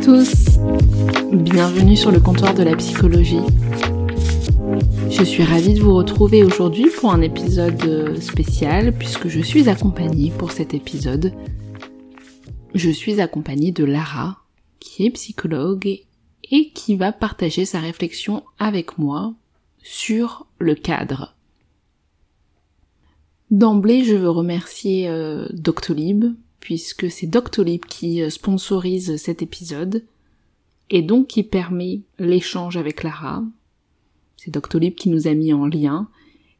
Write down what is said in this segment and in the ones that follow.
Tous, bienvenue sur le comptoir de la psychologie. Je suis ravie de vous retrouver aujourd'hui pour un épisode spécial puisque je suis accompagnée pour cet épisode. Je suis accompagnée de Lara, qui est psychologue et qui va partager sa réflexion avec moi sur le cadre. D'emblée, je veux remercier euh, Doctolib puisque c'est Doctolib qui euh, sponsorise cet épisode. Et donc qui permet l'échange avec Lara. C'est Doctolib qui nous a mis en lien.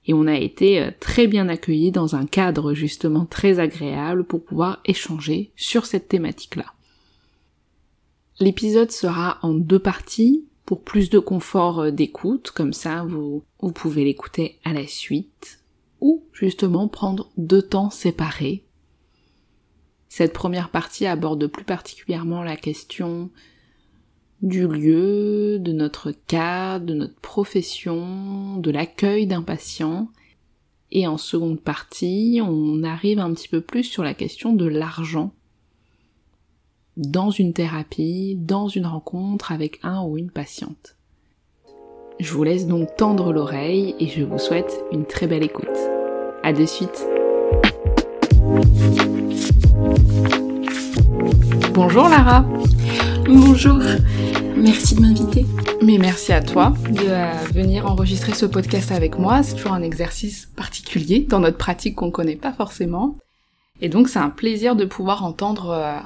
Et on a été euh, très bien accueillis dans un cadre justement très agréable pour pouvoir échanger sur cette thématique-là. L'épisode sera en deux parties pour plus de confort euh, d'écoute, comme ça vous, vous pouvez l'écouter à la suite, ou justement prendre deux temps séparés cette première partie aborde plus particulièrement la question du lieu, de notre cas, de notre profession, de l'accueil d'un patient. Et en seconde partie, on arrive un petit peu plus sur la question de l'argent dans une thérapie, dans une rencontre avec un ou une patiente. Je vous laisse donc tendre l'oreille et je vous souhaite une très belle écoute. À de suite. Bonjour Lara. Bonjour. Merci de m'inviter. Mais merci à toi de euh, venir enregistrer ce podcast avec moi. C'est toujours un exercice particulier dans notre pratique qu'on connaît pas forcément. Et donc c'est un plaisir de pouvoir entendre euh,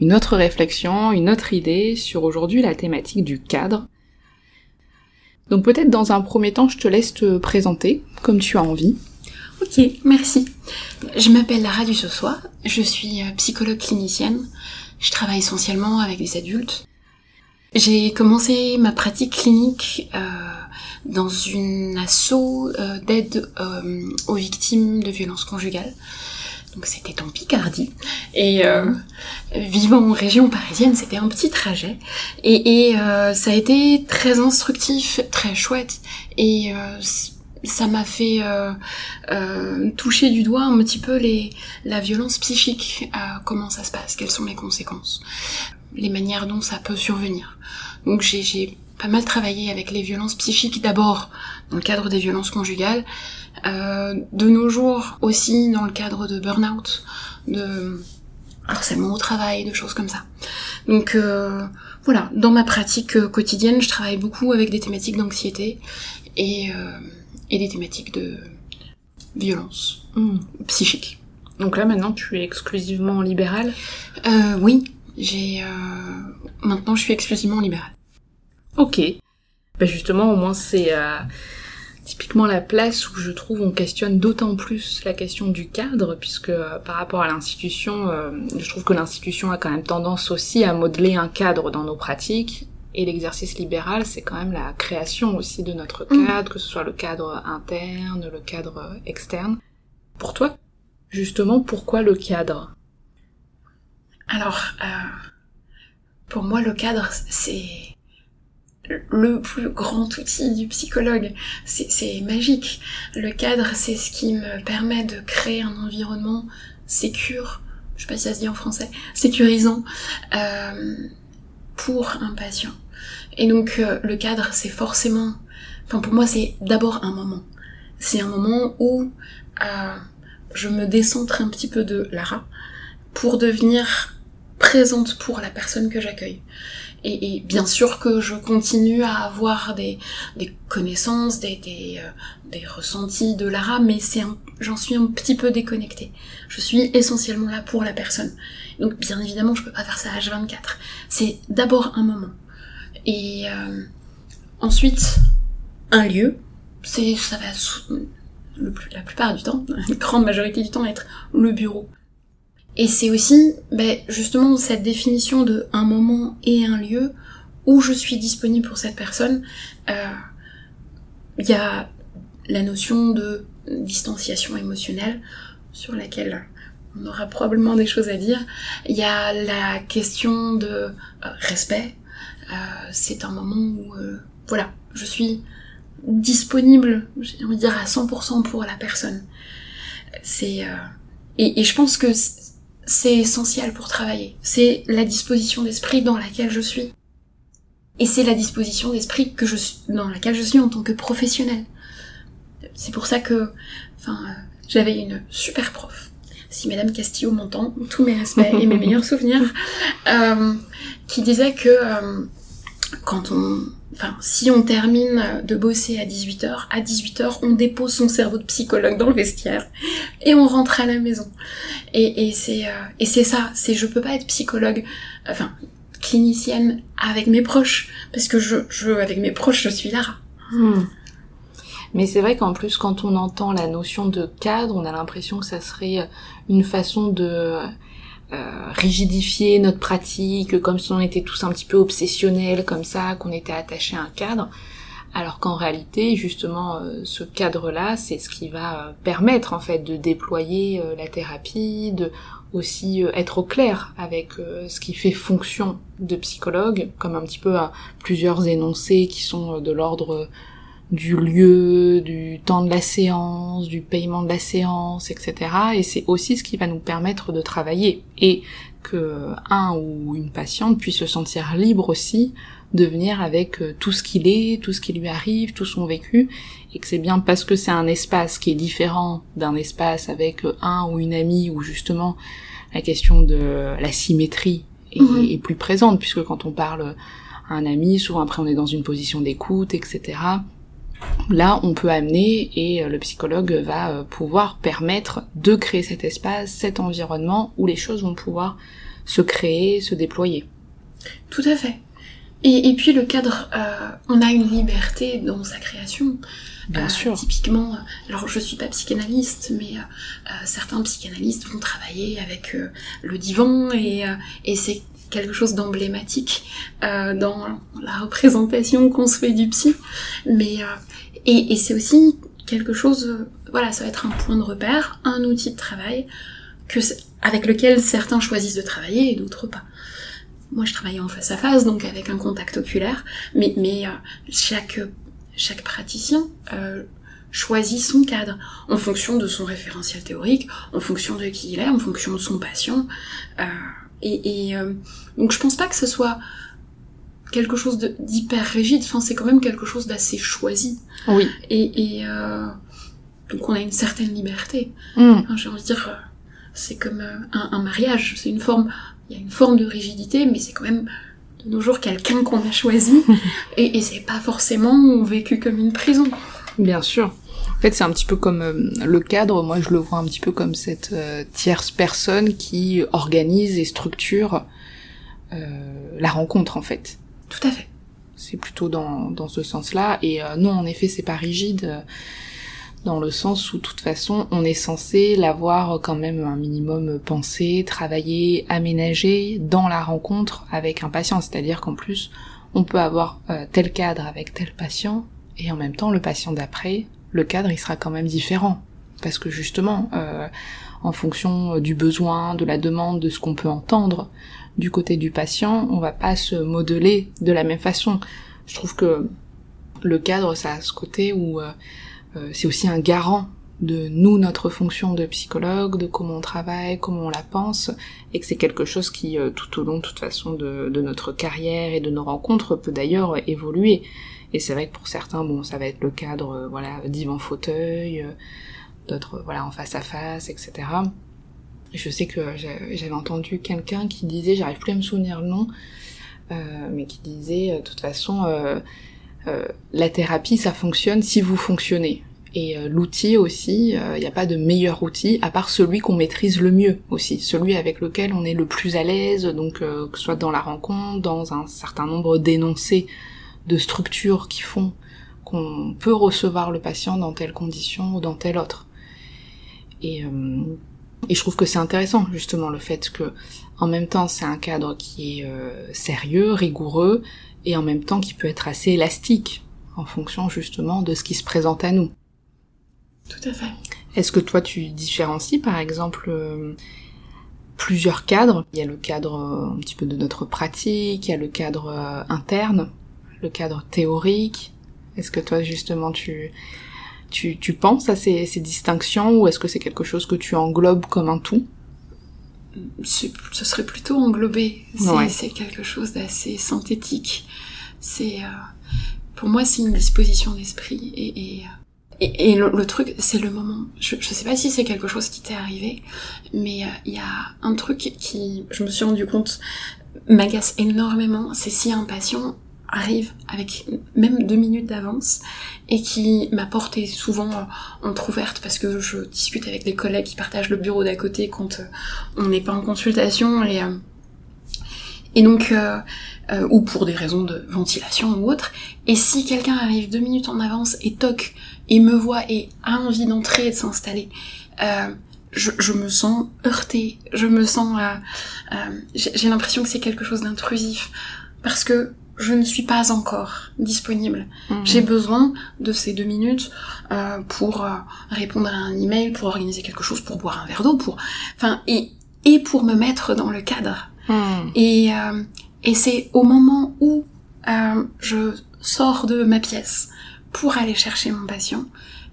une autre réflexion, une autre idée sur aujourd'hui la thématique du cadre. Donc peut-être dans un premier temps, je te laisse te présenter comme tu as envie. Ok, merci. Je m'appelle Lara Dussossois, je suis euh, psychologue clinicienne. Je travaille essentiellement avec des adultes. J'ai commencé ma pratique clinique euh, dans une asso euh, d'aide euh, aux victimes de violences conjugales. Donc c'était en Picardie. Et euh, vivant en région parisienne, c'était un petit trajet. Et, et ça a été très instructif, très chouette. Et ça m'a fait euh, euh, toucher du doigt un petit peu les, la violence psychique, euh, comment ça se passe, quelles sont les conséquences, les manières dont ça peut survenir. Donc j'ai pas mal travaillé avec les violences psychiques d'abord dans le cadre des violences conjugales, euh, de nos jours aussi dans le cadre de burn-out, de harcèlement au travail, de choses comme ça. Donc euh, voilà, dans ma pratique quotidienne, je travaille beaucoup avec des thématiques d'anxiété et euh, et des thématiques de violence Hmm. psychique. Donc là maintenant tu es exclusivement libérale. Euh, oui, j'ai euh, maintenant je suis exclusivement libérale. Ok. Bah justement au moins c'est euh, typiquement la place où je trouve on questionne d'autant plus la question du cadre puisque euh, par rapport à l'institution, je trouve que l'institution a quand même tendance aussi à modeler un cadre dans nos pratiques. Et l'exercice libéral, c'est quand même la création aussi de notre Mhm. cadre, que ce soit le cadre interne, le cadre externe. Pour toi, justement, pourquoi le cadre? Alors, euh, pour moi, le cadre, c'est le plus grand outil du psychologue. C'est c'est magique. Le cadre, c'est ce qui me permet de créer un environnement sécure, je sais pas si ça se dit en français, sécurisant euh, pour un patient. Et donc, euh, le cadre, c'est forcément... Enfin, pour moi, c'est d'abord un moment. C'est un moment où euh, je me décentre un petit peu de Lara pour devenir présente pour la personne que j'accueille. Et, bien sûr que je continue à avoir des, connaissances, des, euh, des ressentis de Lara, mais j'en suis un petit peu déconnectée. Je suis essentiellement là pour la personne. Donc bien évidemment, je peux pas faire ça H24. C'est d'abord un moment. Et euh, ensuite, un lieu, ça va la plupart du temps, la grande majorité du temps, être le bureau. Et c'est aussi ben, justement cette définition de un moment et un lieu où je suis disponible pour cette personne. Euh, il y a la notion de distanciation émotionnelle sur laquelle on aura probablement des choses à dire. Il y a la question de euh, respect. Euh, c'est un moment où, euh, voilà, je suis disponible, j'ai envie de dire à 100% pour la personne. C'est et, et, je pense que c'est essentiel pour travailler. C'est la disposition d'esprit dans laquelle je suis. Et c'est la disposition d'esprit que je dans laquelle je suis en tant que professionnel. C'est pour ça que, enfin, j'avais une super prof. Si Madame Castillo m'entend, tous mes respects et mes meilleurs souvenirs, euh, qui disait que euh, quand on, enfin, si on termine de bosser à 18h, à 18h, on dépose son cerveau de psychologue dans le vestiaire et on rentre à la maison. Et, et c'est, euh, et c'est ça, c'est je peux pas être psychologue, enfin, clinicienne avec mes proches, parce que je, je avec mes proches, je suis Lara. Hmm. Mais c'est vrai qu'en plus, quand on entend la notion de cadre, on a l'impression que ça serait une façon de rigidifier notre pratique, comme si on était tous un petit peu obsessionnels, comme ça, qu'on était attaché à un cadre. Alors qu'en réalité, justement, euh, ce cadre-là, c'est ce qui va euh, permettre en fait de déployer la thérapie, de aussi être au clair avec ce qui fait fonction de psychologue, comme un petit peu à plusieurs énoncés qui sont de l'ordre du lieu, du temps de la séance, du paiement de la séance, etc. Et c'est aussi ce qui va nous permettre de travailler et que un ou une patiente puisse se sentir libre aussi de venir avec euh, tout ce qu'il est, tout ce qui lui arrive, tout son vécu, et que c'est bien parce que c'est un espace qui est différent d'un espace avec euh, un ou une amie où justement la question de la symétrie est, mhm. est plus présente, puisque quand on parle à un ami, souvent après on est dans une position d'écoute, etc là on peut amener et euh, le psychologue va euh, pouvoir permettre de créer cet espace, cet environnement où les choses vont pouvoir se créer, se déployer. Tout à fait. Et, puis le cadre, euh, on a une liberté dans sa création. Bien sûr. Typiquement, alors je suis pas psychanalyste, mais certains psychanalystes vont travailler avec le divan et, et c'est quelque chose d'emblématique dans la représentation qu'on se fait du psy. Mais et, c'est aussi quelque chose, euh, voilà, ça va être un point de repère, un outil de travail que, avec lequel certains choisissent de travailler et d'autres pas. Moi, je travaillais en face à face, donc avec un contact oculaire, mais, euh, chaque, chaque praticien euh, choisit son cadre en fonction de son référentiel théorique, en fonction de qui il est, en fonction de son patient. Et, et donc, je pense pas que ce soit quelque chose d'hyper rigide, enfin c'est quand même quelque chose d'assez choisi. Oui. Et, et euh, donc on a une certaine liberté. Mm. J'ai envie de dire, euh, c'est comme euh, un, un, mariage, c'est une forme, il y a une forme de rigidité, mais c'est quand même de nos jours quelqu'un qu'on a choisi, et, et c'est pas forcément vécu comme une prison. Bien sûr. En fait, c'est un petit peu comme euh, le cadre, moi je le vois un petit peu comme cette tierce personne qui organise et structure la rencontre en fait. Tout à fait. C'est plutôt dans, ce sens-là. Et euh, non, en effet, c'est pas rigide, euh, dans le sens où, de toute façon, on est censé l'avoir quand même un minimum pensé, travaillé, aménagé dans la rencontre avec un patient. C'est-à-dire qu'en plus, on peut avoir euh, tel cadre avec tel patient, et en même temps, le patient d'après, le cadre, il sera quand même différent. Parce que justement, en fonction du besoin, de la demande, de ce qu'on peut entendre, du côté du patient, on va pas se modeler de la même façon. Je trouve que le cadre, ça a ce côté où euh, euh, c'est aussi un garant de nous, notre fonction de psychologue, de comment on travaille, comment on la pense, et que c'est quelque chose qui, euh, tout au long, de toute façon, de, notre carrière et de nos rencontres, peut d'ailleurs évoluer. Et c'est vrai que pour certains, bon, ça va être le cadre, voilà, divan-fauteuil, d'autres, voilà, en face à face, etc. Je sais que j'avais entendu quelqu'un qui disait, j'arrive plus à me souvenir le nom, euh, mais qui disait, euh, de toute façon, euh, la thérapie, ça fonctionne si vous fonctionnez. Et euh, l'outil aussi, il n'y a pas de meilleur outil à part celui qu'on maîtrise le mieux aussi, celui avec lequel on est le plus à l'aise, donc que ce soit dans la rencontre, dans un certain nombre d'énoncés de structures qui font qu'on peut recevoir le patient dans telle condition ou dans telle autre. Et, et je trouve que c'est intéressant justement le fait que en même temps c'est un cadre qui est sérieux, rigoureux, et en même temps qui peut être assez élastique en fonction justement de ce qui se présente à nous. Tout à fait. Est-ce que toi tu différencies par exemple euh, plusieurs cadres? Il y a le cadre euh, un petit peu de notre pratique, il y a le cadre euh, interne, le cadre théorique. Est-ce que toi justement tu tu, tu penses à ces, ces distinctions ou est-ce que c'est quelque chose que tu englobes comme un tout? Ce serait plutôt englobé. C'est quelque chose d'assez synthétique. C'est euh, pour moi c'est une disposition d'esprit et, et, et, le, truc c'est le moment. Je, je sais pas si c'est quelque chose qui t'est arrivé, mais euh, il y a un truc qui je me suis rendu compte m'agace énormément. C'est si un patient arrive avec même deux minutes d'avance et qui m'a porté souvent entrouverte parce que je discute avec des collègues qui partagent le bureau d'à côté quand euh, on n'est pas en consultation et, euh, et donc euh, ou pour des raisons de ventilation ou autre. Et si quelqu'un arrive deux minutes en avance et toque et me voit et a envie d'entrer et de s'installer je, je, me sens heurtée, je me sens, j'ai l'impression que c'est quelque chose d'intrusif parce que je ne suis pas encore disponible. Mhm. J'ai besoin de ces deux minutes euh, pour euh, répondre à un email, pour organiser quelque chose, pour boire un verre d'eau, pour, enfin, et et pour me mettre dans le cadre. Mhm. Et euh, et c'est au moment où je sors de ma pièce pour aller chercher mon patient,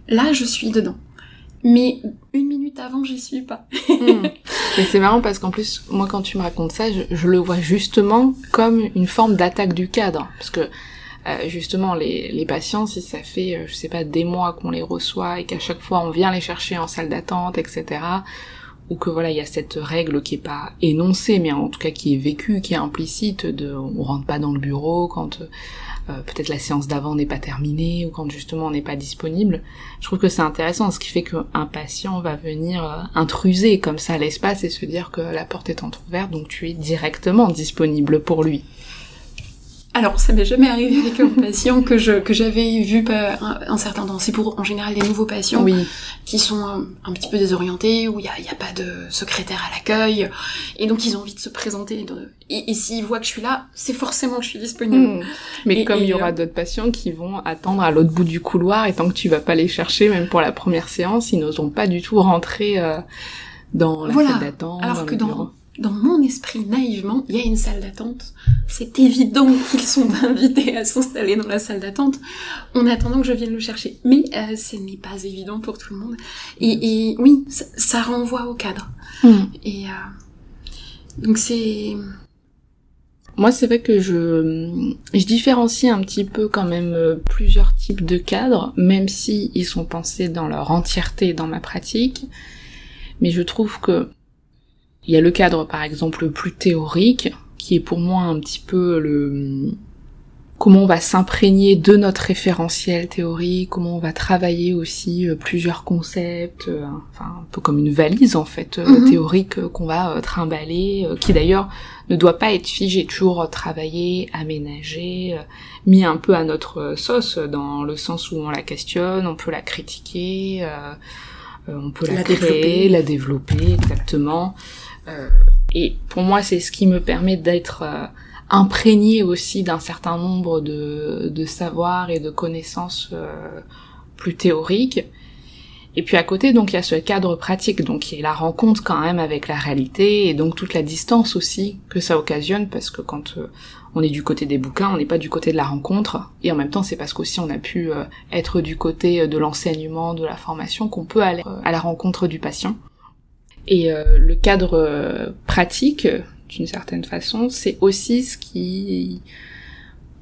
là je suis dedans mais une minute avant, j'y suis pas. Hmm. c'est marrant parce qu'en plus, moi, quand tu me racontes ça, je, le vois justement comme une forme d'attaque du cadre, parce que euh, justement, les, les patients, si ça fait, euh, je sais pas, des mois qu'on les reçoit et qu'à chaque fois on vient les chercher en salle d'attente, etc., ou que voilà, il y a cette règle qui est pas énoncée, mais en tout cas qui est vécue, qui est implicite, de on rentre pas dans le bureau quand euh, peut-être la séance d'avant n'est pas terminée ou quand justement on n'est pas disponible. Je trouve que c'est intéressant, ce qui fait qu'un patient va venir euh, intruser comme ça l'espace et se dire que la porte est entrouverte, donc tu es directement disponible pour lui. Alors, ça m'est jamais arrivé avec un patient que je que j'avais vu un, un, certain temps. C'est pour en général les nouveaux patients qui sont un, petit peu désorientés, où il y a, y a, pas de secrétaire à l'accueil, et donc ils ont envie de se présenter. Et, s'ils voient que je suis là, c'est forcément que je suis disponible. Hmm. Mais comme il y aura euh, d'autres patients qui vont attendre à l'autre bout du couloir, et tant que tu vas pas les chercher, même pour la première séance, ils n'oseront pas du tout rentrer euh, dans la salle d'attente. Alors que dans dans mon esprit, naïvement, il y a une salle d'attente. C'est évident qu'ils sont invités à s'installer dans la salle d'attente en attendant que je vienne le chercher. Mais euh, ce n'est pas évident pour tout le monde. Et, oui, ça, renvoie au cadre. Hmm. Et euh, donc c'est... Moi, c'est vrai que je, je différencie un petit peu quand même euh, plusieurs types de cadres, même si ils sont pensés dans leur entièreté dans ma pratique. Mais je trouve que il y a le cadre par exemple plus théorique, qui est pour moi un petit peu le comment on va s'imprégner de notre référentiel théorique, comment on va travailler aussi euh, plusieurs concepts, euh, enfin un peu comme une valise en fait euh, mhm. théorique qu'on va trimballer, qui d'ailleurs ne doit pas être figé, toujours travaillé, aménagé, mis un peu à notre sauce dans le sens où on la questionne, on peut la critiquer, on peut la, créer, la développer exactement. Euh, et pour moi, c'est ce qui me permet d'être euh, imprégné aussi d'un certain nombre de, savoirs et de connaissances euh, plus théoriques. Et puis à côté, donc il y a ce cadre pratique, donc qui est la rencontre quand même avec la réalité et donc toute la distance aussi que ça occasionne, parce que quand on est du côté des bouquins, on n'est pas du côté de la rencontre, et en même temps c'est parce qu'aussi on a pu être du côté de l'enseignement, de la formation, qu'on peut aller à la rencontre du patient. Et euh, le cadre euh, pratique, d'une certaine façon, c'est aussi ce qui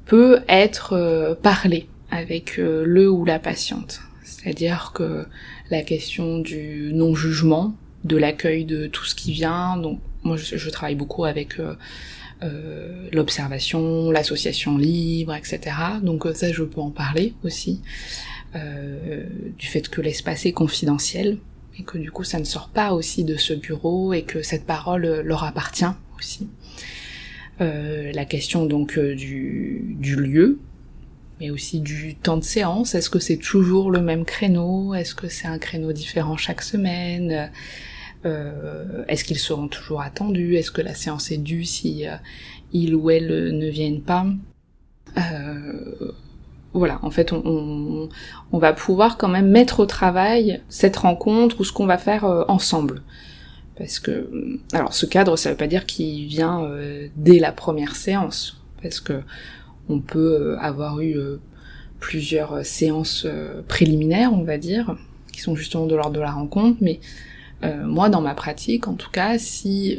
peut être euh, parlé avec le ou la patiente. C'est-à-dire que la question du non-jugement, de l'accueil de tout ce qui vient, donc moi je, travaille beaucoup avec euh, l'observation, l'association libre, etc. Donc ça je peux en parler aussi. du fait que l'espace est confidentiel et que du coup ça ne sort pas aussi de ce bureau et que cette parole leur appartient aussi. la question donc du, du lieu, mais aussi du temps de séance. Est-ce que c'est toujours le même créneau? Est-ce que c'est un créneau différent chaque semaine? Euh, Est-ce qu'ils seront toujours attendus? Est-ce que la séance est due si euh, ils ou elles ne viennent pas? Euh, Voilà, en fait, on, va pouvoir quand même mettre au travail cette rencontre ou ce qu'on va faire ensemble. Parce que, alors, ce cadre, ça veut pas dire qu'il vient dès la première séance, parce que on peut euh, avoir eu euh, plusieurs euh, séances préliminaires, on va dire, qui sont justement de l'ordre de la rencontre, mais moi, dans ma pratique, en tout cas, si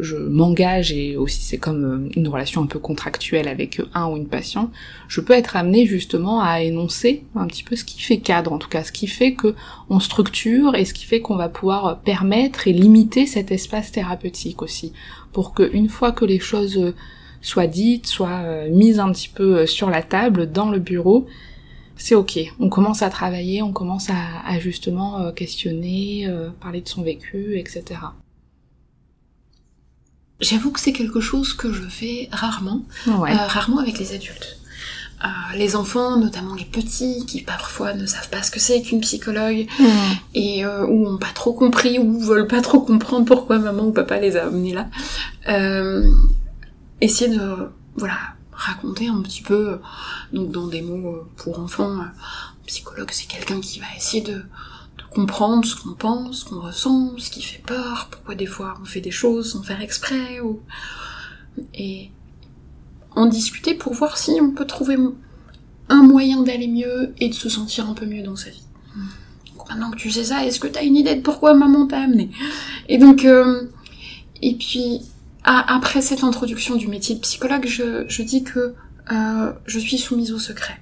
je m'engage, et aussi c'est comme une relation un peu contractuelle avec un ou une patient, je peux être amenée justement à énoncer un petit peu ce qui fait cadre, en tout cas, ce qui fait que on structure et ce qui fait qu'on va pouvoir permettre et limiter cet espace thérapeutique aussi, pour que une fois que les choses soit dite, soit euh, mise un petit peu euh, sur la table, dans le bureau, c'est ok. On commence à travailler, on commence à, justement euh, questionner, parler de son vécu, etc. J'avoue que c'est quelque chose que je fais rarement, rarement avec les adultes. les enfants, notamment les petits, qui parfois ne savent pas ce que c'est qu'une psychologue, hmm. et ou ont pas trop compris, ou veulent pas trop comprendre pourquoi maman ou papa les a amenés là essayer de voilà raconter un petit peu donc dans des mots euh, pour enfants un psychologue c'est quelqu'un qui va essayer de, comprendre ce qu'on pense ce qu'on ressent ce qui fait peur pourquoi des fois on fait des choses sans faire exprès ou et en discuter pour voir si on peut trouver un moyen d'aller mieux et de se sentir un peu mieux dans sa vie. Donc maintenant que tu sais ça est-ce que t'as une idée de pourquoi maman t'a amené? Et donc euh, et puis après cette introduction du métier de psychologue, je, dis que euh, je suis soumise au secret.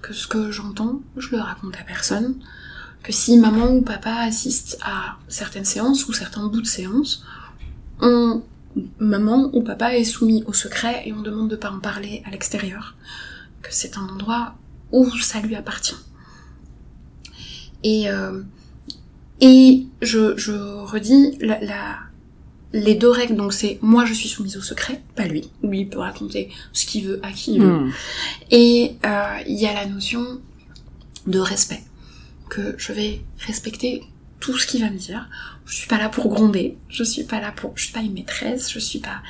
Que ce que j'entends, je le raconte à personne. Que si maman ou papa assistent à certaines séances ou certains bouts de séance, on, maman ou papa est soumis au secret et on demande de pas en parler à l'extérieur. Que c'est un endroit où ça lui appartient. Et, euh, et je, je redis, la, la les deux règles, donc c'est moi je suis soumise au secret, pas lui. Lui il peut raconter ce qu'il veut à qui il veut. Hmm. Et euh, il y a la notion de respect, que je vais respecter tout ce qu'il va me dire. Je suis pas là pour gronder, je suis pas là pour, je suis pas une maîtresse, je suis pas,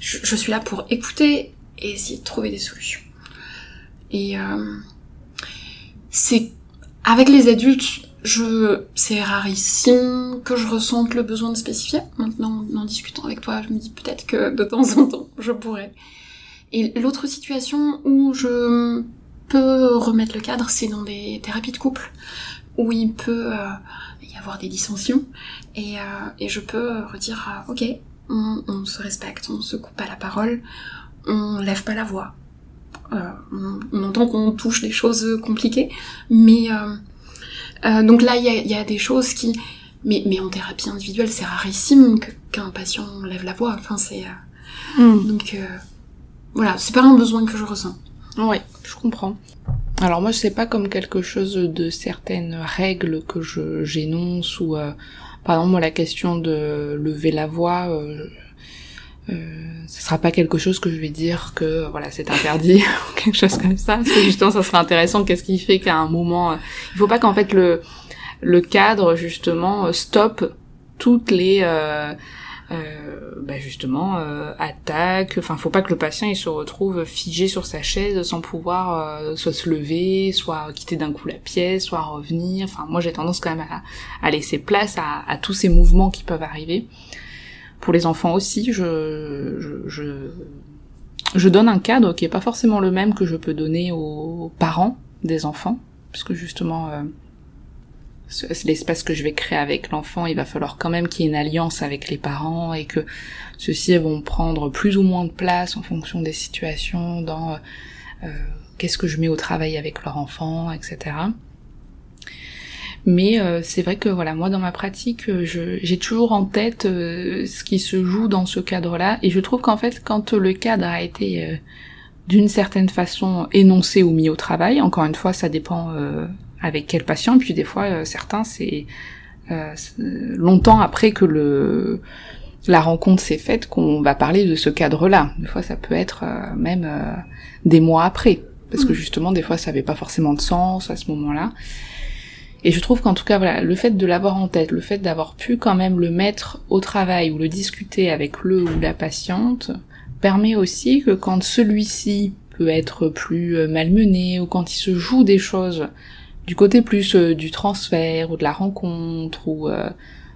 je, suis là pour écouter et essayer de trouver des solutions. Et euh, c'est avec les adultes, je, c'est rarissime que je ressente le besoin de spécifier. Maintenant, en discutant avec toi, je me dis peut-être que de temps en temps, je pourrais. Et l'autre situation où je peux remettre le cadre, c'est dans des thérapies de couple, où il peut euh, y avoir des dissensions, et, euh, je peux redire, euh, ok, on, se respecte, on se coupe pas la parole, on lève pas la voix. on entend qu'on touche des choses compliquées, mais euh, donc là, il y a, des choses qui... Mais, mais en thérapie individuelle, c'est rarissime qu'un patient lève la voix. Enfin, c'est... Euh, hmm. Donc euh, voilà, c'est pas un besoin que je ressens. Ouais, je comprends. Alors moi, c'est pas comme quelque chose de certaines règles que je j'énonce ou par exemple moi la question de lever la voix, euh, ce sera pas quelque chose que je vais dire que voilà c'est interdit ou quelque chose comme ça parce que justement ça serait intéressant qu'est-ce qui fait qu'à un moment euh, il faut pas qu'en fait le le cadre justement euh, stoppe toutes les euh, euh, bah justement euh, attaques. Enfin faut pas que le patient il se retrouve figé sur sa chaise sans pouvoir soit se lever soit quitter d'un coup la pièce soit revenir. Enfin moi j'ai tendance quand même à, laisser place à, tous ces mouvements qui peuvent arriver pour les enfants aussi, je, je, je, donne un cadre qui est pas forcément le même que je peux donner aux parents des enfants, puisque justement euh, l'espace que je vais créer avec l'enfant, il va falloir quand même qu'il y ait une alliance avec les parents et que ceux-ci vont prendre plus ou moins de place en fonction des situations dans euh, qu'est-ce que je mets au travail avec leur enfant, etc. Mais euh, c'est vrai que voilà, moi dans ma pratique, euh, j'ai toujours en tête euh, ce qui se joue dans ce cadre-là, et je trouve qu'en fait, quand le cadre a été d'une certaine façon énoncé ou mis au travail. Encore une fois, ça dépend euh, avec quel patient. Puis des fois, euh, certains, c'est euh, longtemps après que le la rencontre s'est faite qu'on va parler de ce cadre-là. Des fois, ça peut être même des mois après, parce que mmh. justement, des fois, ça n'avait pas forcément de sens à ce moment-là. Et je trouve qu'en tout cas, voilà, le fait de l'avoir en tête, le fait d'avoir pu quand même le mettre au travail ou le discuter avec le ou la patiente, permet aussi que quand celui-ci peut être plus euh, malmené ou quand il se joue des choses du côté plus euh, du transfert ou de la rencontre ou euh,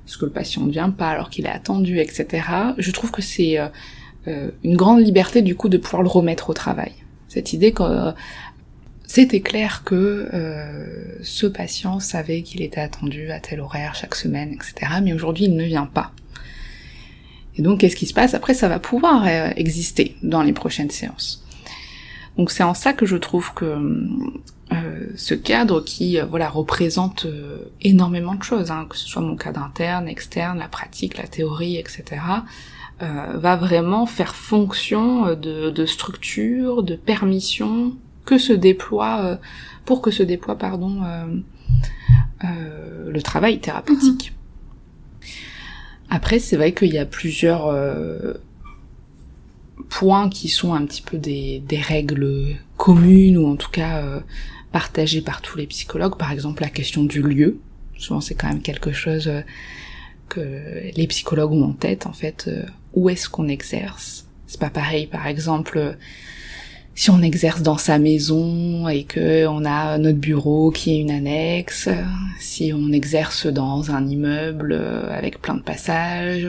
ce que le patient ne vient pas alors qu'il est attendu, etc. Je trouve que c'est une grande liberté du coup de pouvoir le remettre au travail. Cette idée que c'était clair que ce patient savait qu'il était attendu à tel horaire chaque semaine, etc. Mais aujourd'hui il ne vient pas. Et donc, qu'est-ce qui se passe? Après, ça va pouvoir euh, exister dans les prochaines séances. Donc, c'est en ça que je trouve que euh, ce cadre qui, euh, voilà, représente énormément de choses, hein, que ce soit mon cadre interne, externe, la pratique, la théorie, etc., va vraiment faire fonction de, de, structure, de permission que se déploie, pour que se déploie, pardon, le travail thérapeutique. Après, c'est vrai qu'il y a plusieurs euh, points qui sont un petit peu des, règles communes ou en tout cas euh, partagées par tous les psychologues. Par exemple, la question du lieu. Souvent, c'est quand même quelque chose euh, que les psychologues ont en tête. En fait, où est-ce qu'on exerce? C'est pas pareil, par exemple si on exerce dans sa maison et que on a notre bureau qui est une annexe, si on exerce dans un immeuble avec plein de passages,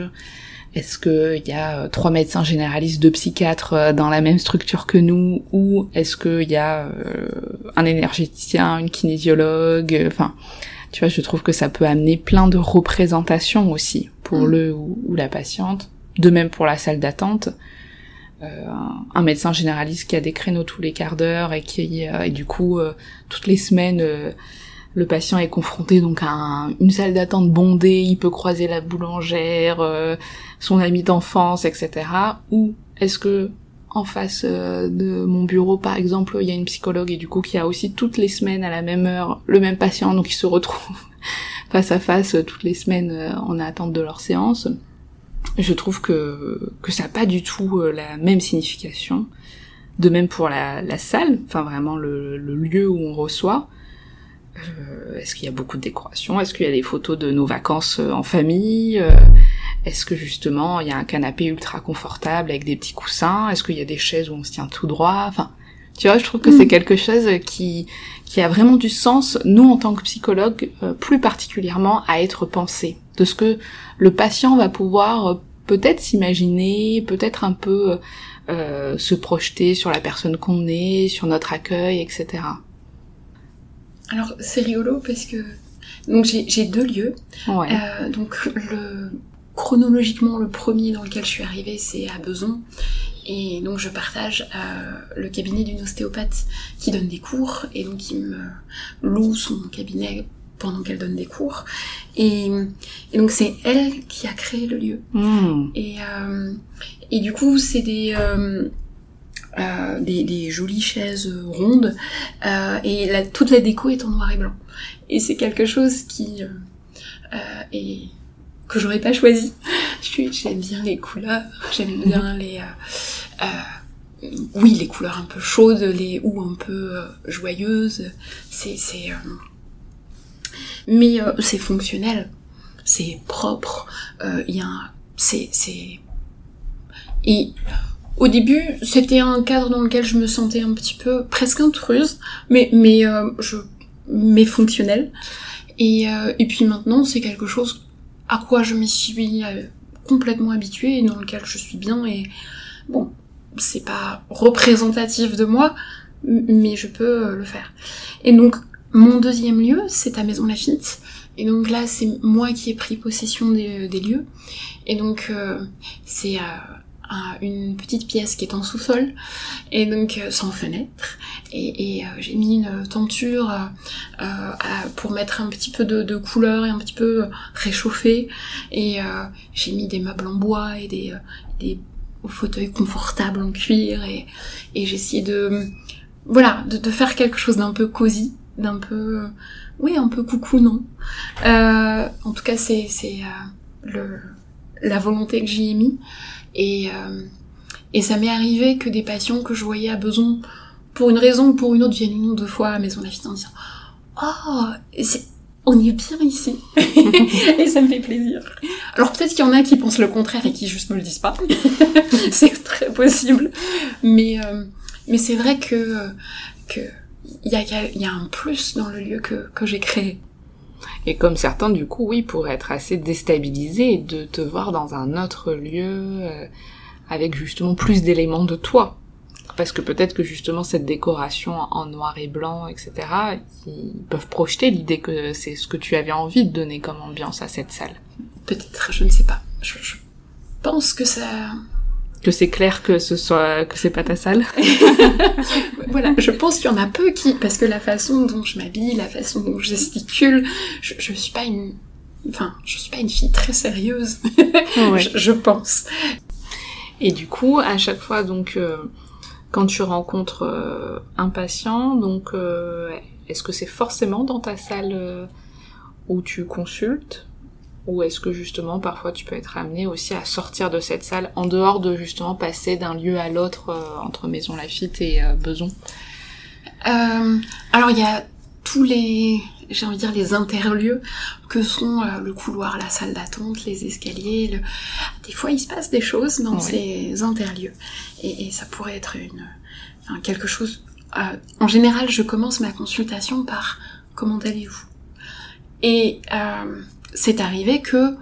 est-ce qu'il y a trois médecins généralistes, deux psychiatres dans la même structure que nous, ou est-ce qu'il y a euh, un énergéticien, une kinésiologue, enfin, tu vois, je trouve que ça peut amener plein de représentations aussi pour mm. le ou la patiente, de même pour la salle d'attente. Euh, un médecin généraliste qui a des créneaux tous les quarts d'heure et qui euh, et du coup euh, toutes les semaines le patient est confronté donc à une salle d'attente bondée, il peut croiser la boulangère, son ami d'enfance, etc. Ou est-ce que en face de mon bureau par exemple il y a une psychologue et du coup qui a aussi toutes les semaines à la même heure le même patient donc il se retrouve face à face toutes les semaines en attente de leur séance je trouve que, que ça n'a pas du tout euh, la même signification. De même pour la, la salle, enfin vraiment le, lieu où on reçoit. Euh, Est-ce qu'il y a beaucoup de décorations? Est-ce qu'il y a des photos de nos vacances euh, en famille? Est-ce que justement il y a un canapé ultra confortable avec des petits coussins? Est-ce qu'il y a des chaises où on se tient tout droit? Enfin, tu vois, je trouve que c'est mm. quelque chose qui qui a vraiment du sens, nous en tant que psychologues, plus particulièrement à être pensé, de ce que le patient va pouvoir peut-être s'imaginer, peut-être un peu euh, se projeter sur la personne qu'on est, sur notre accueil, etc. Alors c'est rigolo parce que donc j'ai deux lieux. Euh, donc le chronologiquement le premier dans lequel je suis arrivée c'est à Beson et donc je partage euh, le cabinet d'une ostéopathe qui donne des cours et donc qui me loue son cabinet pendant qu'elle donne des cours. Et, donc c'est elle qui a créé le lieu. Hmm. Et, euh, et du coup c'est des, euh, euh, des, des, jolies chaises rondes et la, toute la déco est en noir et blanc. Et c'est quelque chose qui est que j'aurais pas choisi. J'aime bien les couleurs, j'aime bien les oui, les couleurs un peu chaudes, les ou un peu joyeuses. C'est c'est mais euh, c'est fonctionnel, c'est propre, il euh, y a c'est c'est et au début, c'était un cadre dans lequel je me sentais un petit peu presque intruse, mais mais euh, je mais fonctionnel. Et et puis maintenant, c'est quelque chose à quoi je m'y suis complètement habituée et dans lequel je suis bien et bon, c'est pas représentatif de moi, mais je peux le faire. Et donc mon deuxième lieu, c'est à Maison Lafitte. Et donc là, c'est moi qui ai pris possession des, lieux. Et donc, euh, c'est euh, une petite pièce qui est en sous-sol, et donc euh, sans fenêtre. Et, j'ai mis une tenture pour mettre un petit peu de, couleur et un petit peu réchauffer. Et j'ai mis des meubles en bois et des, des au fauteuil confortable en cuir et, et j'essayais de voilà de, de, faire quelque chose d'un peu cosy, d'un peu oui un peu coucou non. Euh, en tout cas c'est c'est euh, le la volonté que j'y ai mis et euh, et ça m'est arrivé que des patients que je voyais à besoin pour une raison ou pour une autre viennent une ou deux fois à la maison en disant oh c'est on est bien ici. et ça me fait plaisir. Alors peut-être qu'il y en a qui pensent le contraire et qui juste me le disent pas. c'est très possible. Mais, euh, mais c'est vrai que, que il y a, y un plus dans le lieu que, que j'ai créé. Et comme certains, du coup, oui, pourraient être assez déstabilisés de te voir dans un autre lieu, euh, avec justement plus d'éléments de toi parce que peut-être que justement cette décoration en noir et blanc, etc., ils peuvent projeter l'idée que c'est ce que tu avais envie de donner comme ambiance à cette salle. Peut-être, je ne sais pas. Je, pense que ça... Que c'est clair que ce soit que c'est pas ta salle. voilà, je pense qu'il y en a peu qui, parce que la façon dont je m'habille, la façon dont je gesticule, je, je suis pas une, enfin, je suis pas une fille très sérieuse. je, pense. Et du coup, à chaque fois, donc, euh, quand tu rencontres euh, un patient, donc euh, est-ce que c'est forcément dans ta salle euh, où tu consultes? Ou est-ce que justement parfois tu peux être amené aussi à sortir de cette salle en dehors de justement passer d'un lieu à l'autre entre Maison Lafitte et Beson? Alors il y a tous les j'ai envie de dire les interlieux que sont le couloir, la salle d'attente, les escaliers. Le... Des fois, il se passe des choses dans ces interlieux, et, et, ça pourrait être une, enfin, quelque chose. Euh, en général, je commence ma consultation par comment allez-vous? Et euh, c'est arrivé que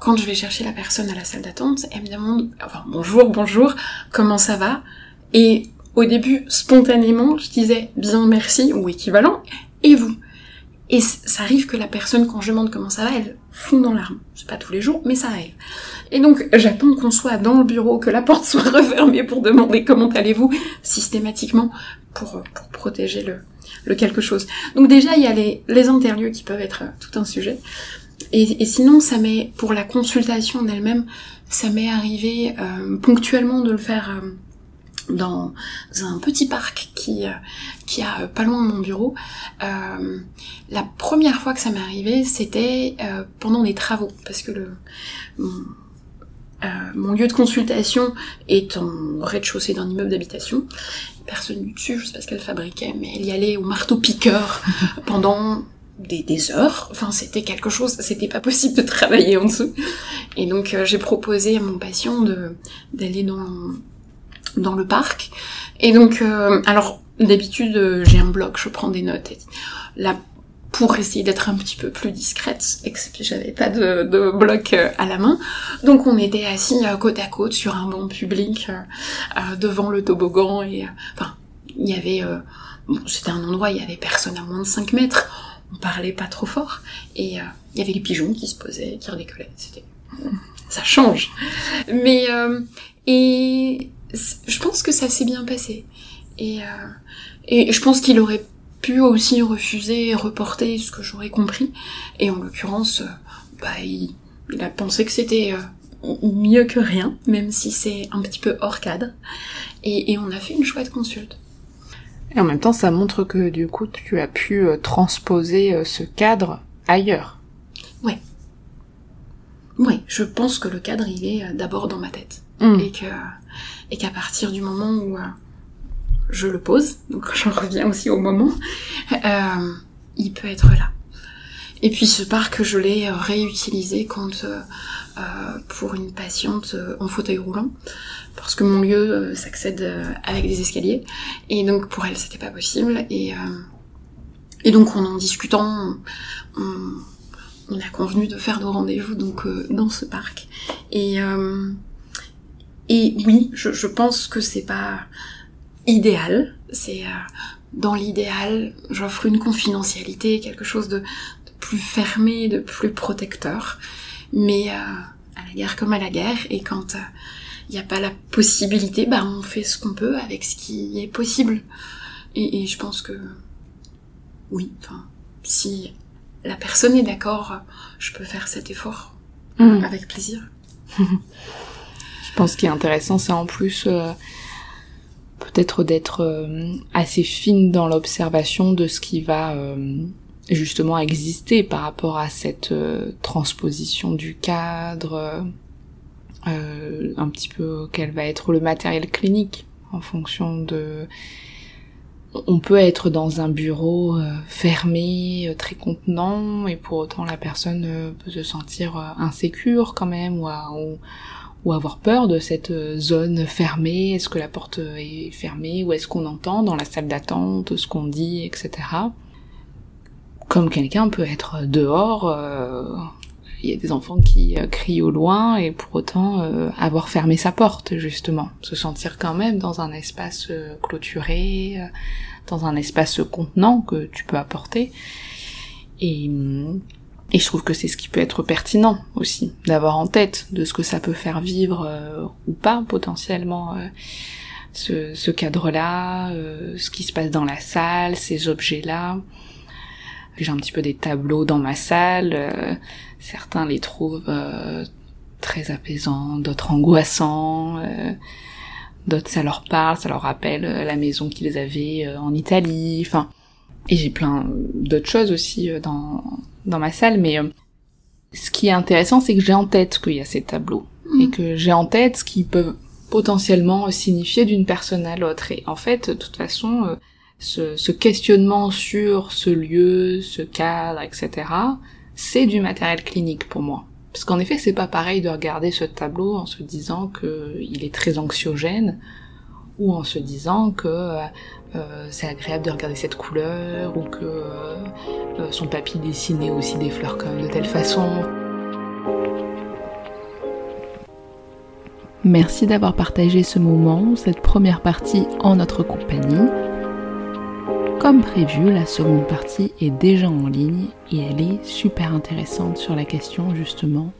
quand je vais chercher la personne à la salle d'attente, elle me demande, enfin bonjour, bonjour, comment ça va? Et au début, spontanément, je disais bien merci ou équivalent, et vous? Et ça arrive que la personne, quand je demande comment ça va, elle fond dans l'arme. C'est pas tous les jours, mais ça arrive. Et donc, j'attends qu'on soit dans le bureau, que la porte soit refermée pour demander comment allez-vous, systématiquement, pour, pour protéger le, quelque chose. Donc déjà, il y a les, les interlieux qui peuvent être tout un sujet. Et, et sinon, ça m'est, pour la consultation en elle-même, ça m'est arrivé euh, ponctuellement de le faire... Euh, dans un petit parc qui euh, qui a euh, pas loin de mon bureau. La première fois que ça m'est arrivé, c'était pendant des travaux, parce que le mon, mon, lieu de consultation est en rez-de-chaussée d'un immeuble d'habitation. Personne du dessus, je sais pas ce qu'elle fabriquait, mais elle y allait au marteau-piqueur pendant des, heures. Enfin, c'était quelque chose, c'était pas possible de travailler en dessous. Et donc, j'ai proposé à mon patient de d'aller dans dans le parc. Et donc, euh, alors d'habitude euh, j'ai un bloc, je prends des notes. Là, pour essayer d'être un petit peu plus discrète, et que j'avais pas de, bloc euh, à la main, donc on était assis côte à côte sur un banc public devant le toboggan et enfin il y avait c'était un endroit il y avait personne à moins de 5 mètres, on parlait pas trop fort et il y avait les pigeons qui se posaient, qui redécollaient. C'était ça change. Mais et je pense que ça s'est bien passé. Et, euh, je pense qu'il aurait pu aussi refuser reporter ce que j'aurais compris. Et en l'occurrence, euh, bah, il, a pensé que c'était euh, mieux que rien, même si c'est un petit peu hors cadre. Et, et, on a fait une chouette consulte. Et en même temps, ça montre que du coup, tu as pu transposer ce cadre ailleurs. Ouais. Ouais, je pense que le cadre, il est d'abord dans ma tête. Mm. Et que et qu'à partir du moment où euh, je le pose, donc j'en reviens aussi au moment, euh, il peut être là. Et puis ce parc, je l'ai réutilisé quand euh, pour une patiente en fauteuil roulant, parce que mon lieu s'accède avec des escaliers, et donc pour elle c'était pas possible, et, et donc en en discutant, on, a convenu de faire nos rendez-vous donc dans ce parc. Et et oui, je, je pense que c'est pas idéal. C'est euh, dans l'idéal, j'offre une confidentialité, quelque chose de, plus fermé, de plus protecteur. Mais euh, à la guerre comme à la guerre, et quand il euh, n'y a pas la possibilité, bah on fait ce qu'on peut avec ce qui est possible. Et, et je pense que oui, enfin, si la personne est d'accord, je peux faire cet effort mmh. avec plaisir. pense qu'il est intéressant, c'est en plus euh, peut-être d'être euh, assez fine dans l'observation de ce qui va euh, justement exister par rapport à cette transposition du cadre, un petit peu quel va être le matériel clinique en fonction de on peut être dans un bureau euh, fermé, euh, très contenant, et pour autant la personne euh, peut se sentir insécure quand même, ou, ou, avoir peur de cette zone fermée. Est-ce que la porte est fermée, ou est-ce qu'on entend dans la salle d'attente ce qu'on dit, etc. Comme quelqu'un peut être dehors, il y a des enfants qui crient au loin et pour autant avoir fermé sa porte justement, se sentir quand même dans un espace clôturé, dans un espace contenant que tu peux apporter. Et, et je trouve que c'est ce qui peut être pertinent aussi, d'avoir en tête de ce que ça peut faire vivre euh, ou pas potentiellement euh, ce, ce cadre-là, euh, ce qui se passe dans la salle, ces objets-là. J'ai un petit peu des tableaux dans ma salle, certains les trouvent très apaisants, d'autres angoissants d'autres ça leur parle, ça leur rappelle euh, la maison qu'ils avaient euh, en Italie, enfin, et j'ai plein d'autres choses aussi euh, dans, dans ma salle, mais ce qui est intéressant, c'est que j'ai en tête qu'il y a ces tableaux, et mm. que j'ai en tête ce qui peut potentiellement signifier d'une personne à l'autre, et en fait, de toute façon, ce, ce questionnement sur ce lieu, ce cadre, etc., c'est du matériel clinique pour moi. Parce qu'en effet, c'est pas pareil de regarder ce tableau en se disant qu'il est très anxiogène, ou en se disant que euh, c'est agréable de regarder cette couleur, ou que euh, euh, son papy dessinait aussi des fleurs comme de telle façon. Merci d'avoir partagé ce moment, cette première partie en notre compagnie. Comme prévu, la seconde partie est déjà en ligne et elle est super intéressante sur la question justement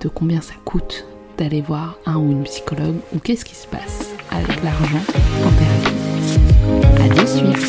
de combien ça coûte d'aller voir un ou une psychologue ou qu'est-ce qui se passe avec l'argent en thérapie. À de suite.